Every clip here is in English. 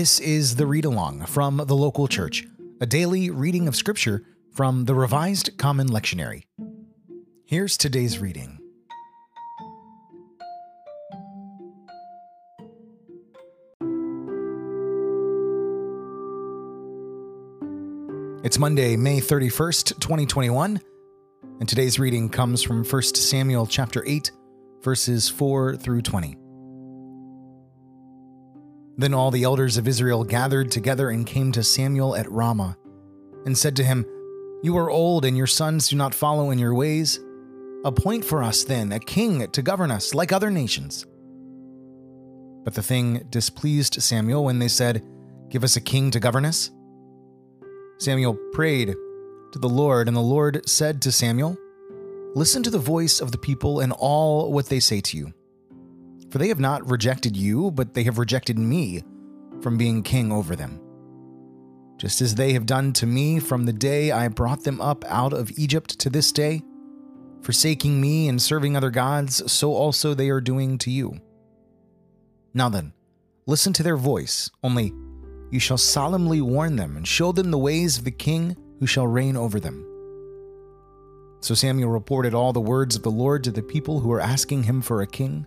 This is the read along from the local church, a daily reading of Scripture from the Revised Common Lectionary. Here's today's reading. It's Monday, May 31st, 2021, and today's reading comes from 1 Samuel chapter 8, verses 4 through 20. Then all the elders of Israel gathered together and came to Samuel at Ramah, and said to him, You are old, and your sons do not follow in your ways. Appoint for us, then, a king to govern us like other nations. But the thing displeased Samuel when they said, Give us a king to govern us. Samuel prayed to the Lord, and the Lord said to Samuel, Listen to the voice of the people and all what they say to you. For they have not rejected you, but they have rejected me from being king over them. Just as they have done to me from the day I brought them up out of Egypt to this day, forsaking me and serving other gods, so also they are doing to you. Now then, listen to their voice, only you shall solemnly warn them and show them the ways of the king who shall reign over them. So Samuel reported all the words of the Lord to the people who were asking him for a king.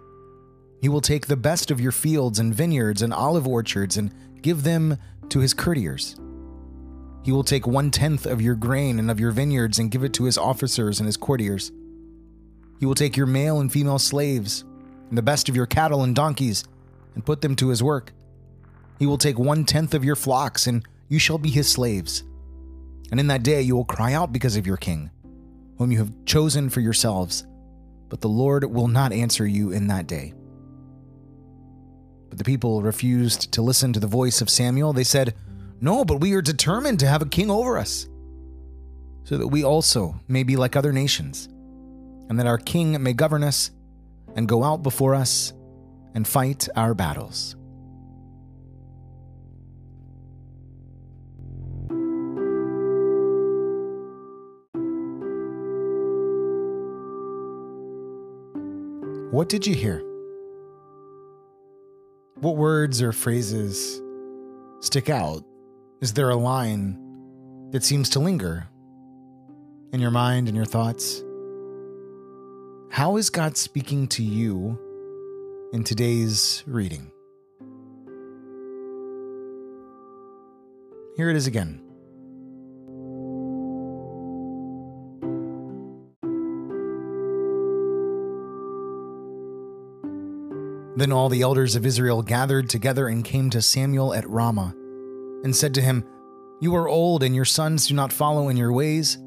he will take the best of your fields and vineyards and olive orchards and give them to his courtiers. He will take one tenth of your grain and of your vineyards and give it to his officers and his courtiers. He will take your male and female slaves and the best of your cattle and donkeys and put them to his work. He will take one tenth of your flocks and you shall be his slaves. And in that day you will cry out because of your king, whom you have chosen for yourselves, but the Lord will not answer you in that day. But the people refused to listen to the voice of Samuel. They said, No, but we are determined to have a king over us, so that we also may be like other nations, and that our king may govern us and go out before us and fight our battles. What did you hear? What words or phrases stick out? Is there a line that seems to linger in your mind and your thoughts? How is God speaking to you in today's reading? Here it is again. Then all the elders of Israel gathered together and came to Samuel at Ramah, and said to him, You are old, and your sons do not follow in your ways.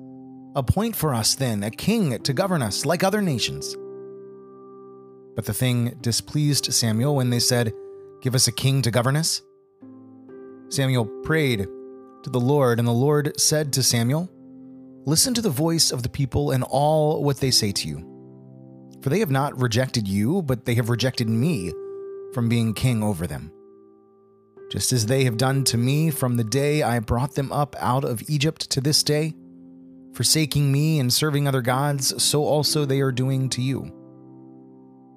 Appoint for us, then, a king to govern us like other nations. But the thing displeased Samuel when they said, Give us a king to govern us. Samuel prayed to the Lord, and the Lord said to Samuel, Listen to the voice of the people and all what they say to you. For they have not rejected you, but they have rejected me from being king over them. Just as they have done to me from the day I brought them up out of Egypt to this day, forsaking me and serving other gods, so also they are doing to you.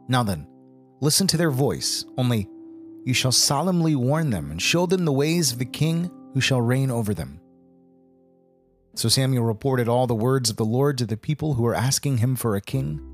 Now then, listen to their voice, only you shall solemnly warn them and show them the ways of the king who shall reign over them. So Samuel reported all the words of the Lord to the people who were asking him for a king.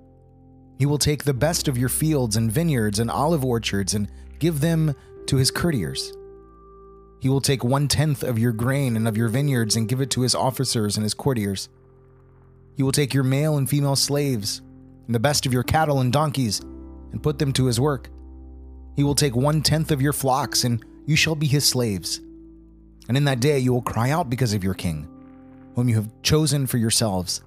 he will take the best of your fields and vineyards and olive orchards and give them to his courtiers. He will take one tenth of your grain and of your vineyards and give it to his officers and his courtiers. He will take your male and female slaves and the best of your cattle and donkeys and put them to his work. He will take one tenth of your flocks, and you shall be his slaves. And in that day you will cry out because of your king, whom you have chosen for yourselves,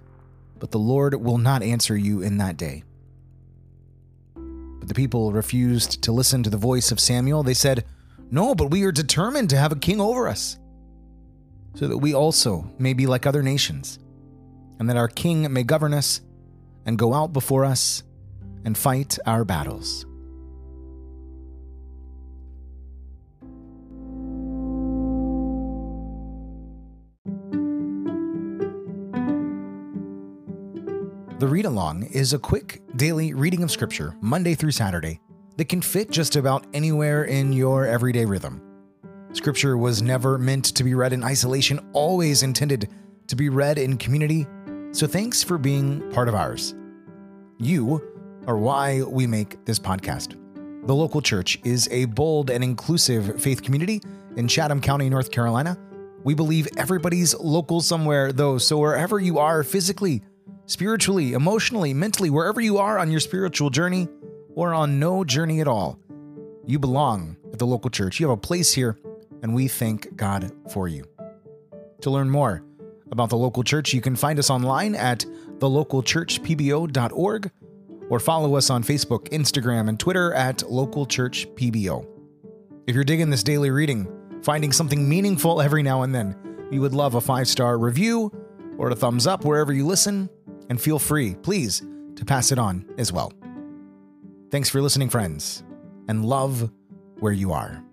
but the Lord will not answer you in that day. But the people refused to listen to the voice of Samuel. They said, No, but we are determined to have a king over us, so that we also may be like other nations, and that our king may govern us and go out before us and fight our battles. The Read Along is a quick daily reading of Scripture, Monday through Saturday, that can fit just about anywhere in your everyday rhythm. Scripture was never meant to be read in isolation, always intended to be read in community, so thanks for being part of ours. You are why we make this podcast. The local church is a bold and inclusive faith community in Chatham County, North Carolina. We believe everybody's local somewhere, though, so wherever you are physically, spiritually, emotionally, mentally, wherever you are on your spiritual journey or on no journey at all, you belong at the local church. You have a place here, and we thank God for you. To learn more about the local church, you can find us online at thelocalchurchpbo.org or follow us on Facebook, Instagram, and Twitter at localchurchpbo. If you're digging this daily reading, finding something meaningful every now and then, we would love a five star review or a thumbs up wherever you listen, and feel free, please, to pass it on as well. Thanks for listening, friends, and love where you are.